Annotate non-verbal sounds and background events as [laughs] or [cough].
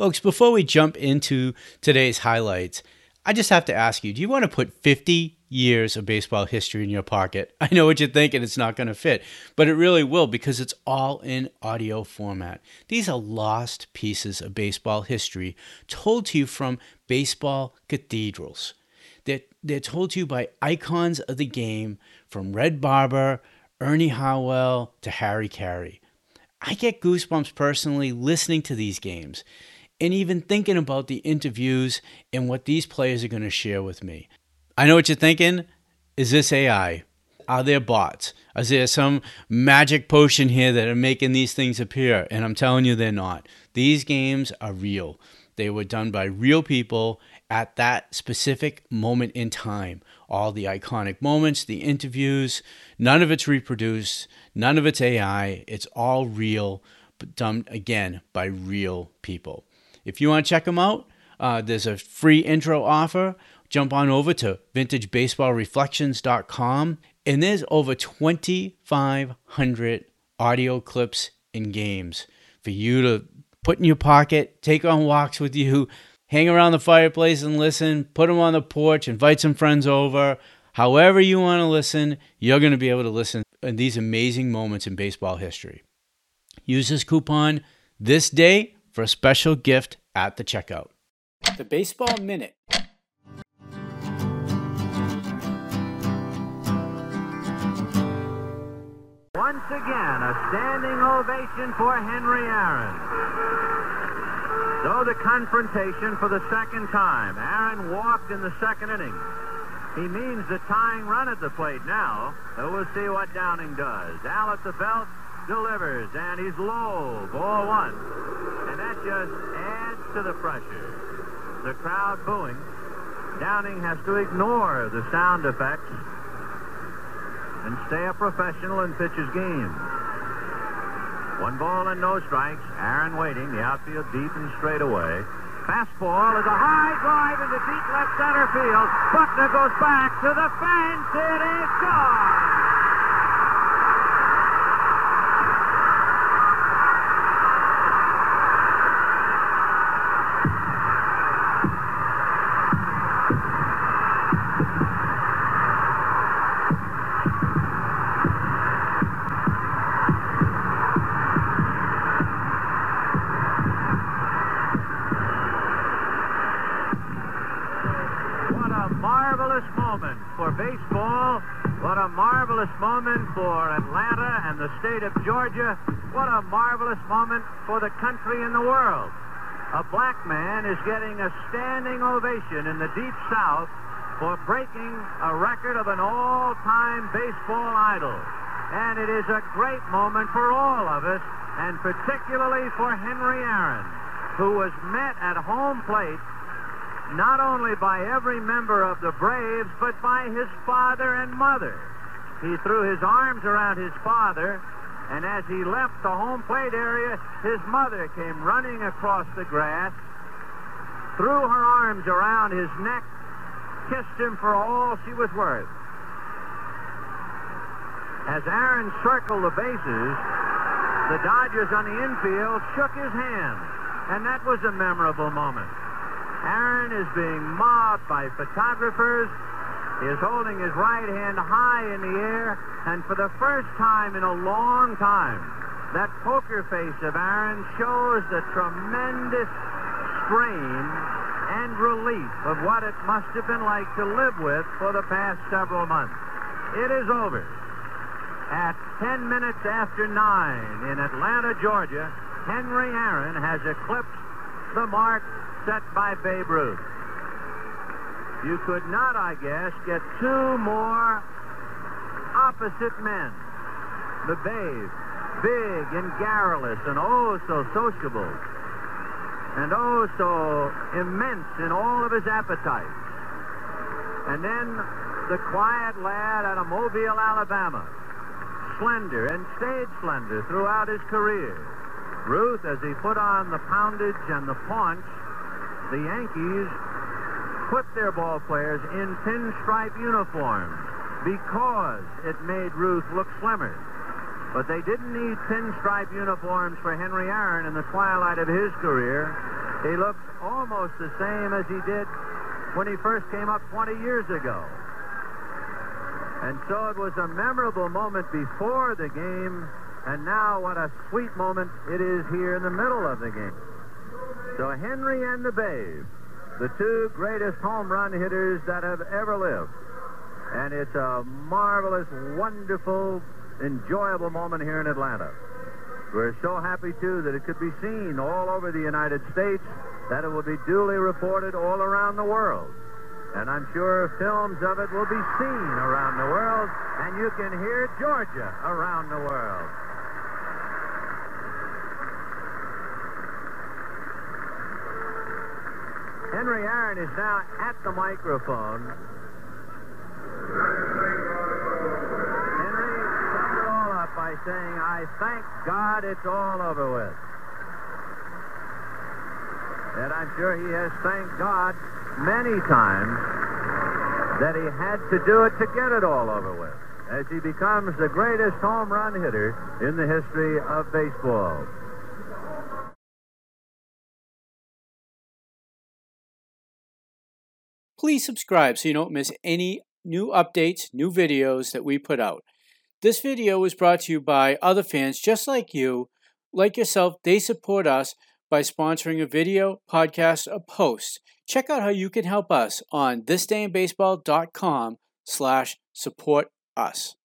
Folks, before we jump into today's highlights, I just have to ask you do you want to put 50 years of baseball history in your pocket? [laughs] I know what you're thinking, it's not going to fit, but it really will because it's all in audio format. These are lost pieces of baseball history told to you from baseball cathedrals. They're, they're told to you by icons of the game from Red Barber, Ernie Harwell, to Harry Caray. I get goosebumps personally listening to these games and even thinking about the interviews and what these players are going to share with me. I know what you're thinking. Is this AI? Are there bots? Is there some magic potion here that are making these things appear? And I'm telling you, they're not. These games are real. They were done by real people at that specific moment in time. All the iconic moments, the interviews, none of it's reproduced, none of it's AI. It's all real, but done again by real people. If you want to check them out, uh, there's a free intro offer. Jump on over to vintagebaseballreflections.com, and there's over 2,500 audio clips and games for you to put in your pocket, take on walks with you, hang around the fireplace and listen, put them on the porch, invite some friends over. However, you want to listen, you're going to be able to listen in these amazing moments in baseball history. Use this coupon this day for a special gift at the checkout. The Baseball Minute. Once again, a standing ovation for Henry Aaron. So the confrontation for the second time. Aaron walked in the second inning. He means the tying run at the plate now. So we'll see what Downing does. Al at the belt delivers, and he's low. Ball one. Just adds to the pressure. The crowd booing. Downing has to ignore the sound effects and stay a professional and pitch his game. One ball and no strikes. Aaron waiting. The outfield deep and straight away. Fastball is a high drive into deep left center field. Buckner goes back to the fence. It is gone. Baseball. What a marvelous moment for Atlanta and the state of Georgia. What a marvelous moment for the country and the world. A black man is getting a standing ovation in the Deep South for breaking a record of an all-time baseball idol. And it is a great moment for all of us, and particularly for Henry Aaron, who was met at home plate not only by every member of the Braves, but by his father and mother. He threw his arms around his father, and as he left the home plate area, his mother came running across the grass, threw her arms around his neck, kissed him for all she was worth. As Aaron circled the bases, the Dodgers on the infield shook his hand, and that was a memorable moment. Aaron is being mobbed by photographers. He is holding his right hand high in the air, and for the first time in a long time, that poker face of Aaron shows the tremendous strain and relief of what it must have been like to live with for the past several months. It is over. At 10 minutes after 9 in Atlanta, Georgia, Henry Aaron has eclipsed the mark set by Babe Ruth. You could not, I guess, get two more opposite men. The Babe, big and garrulous and oh so sociable, and oh so immense in all of his appetites. And then the quiet lad out of Mobile, Alabama, slender and stayed slender throughout his career. Ruth, as he put on the poundage and the paunch, the Yankees put their ball players in pinstripe uniforms because it made Ruth look slimmer. But they didn't need pinstripe uniforms for Henry Aaron in the twilight of his career. He looked almost the same as he did when he first came up 20 years ago. And so it was a memorable moment before the game, and now what a sweet moment it is here in the middle of the game. So Henry and the Babe, the two greatest home run hitters that have ever lived. And it's a marvelous, wonderful, enjoyable moment here in Atlanta. We're so happy, too, that it could be seen all over the United States, that it will be duly reported all around the world. And I'm sure films of it will be seen around the world, and you can hear Georgia around the world. Henry Aaron is now at the microphone. Henry summed it all up by saying, I thank God it's all over with. And I'm sure he has thanked God many times that he had to do it to get it all over with as he becomes the greatest home run hitter in the history of baseball. Please subscribe so you don't miss any new updates, new videos that we put out. This video was brought to you by other fans just like you. Like yourself, they support us by sponsoring a video, podcast, or post. Check out how you can help us on thisdayinbaseball.com slash support us.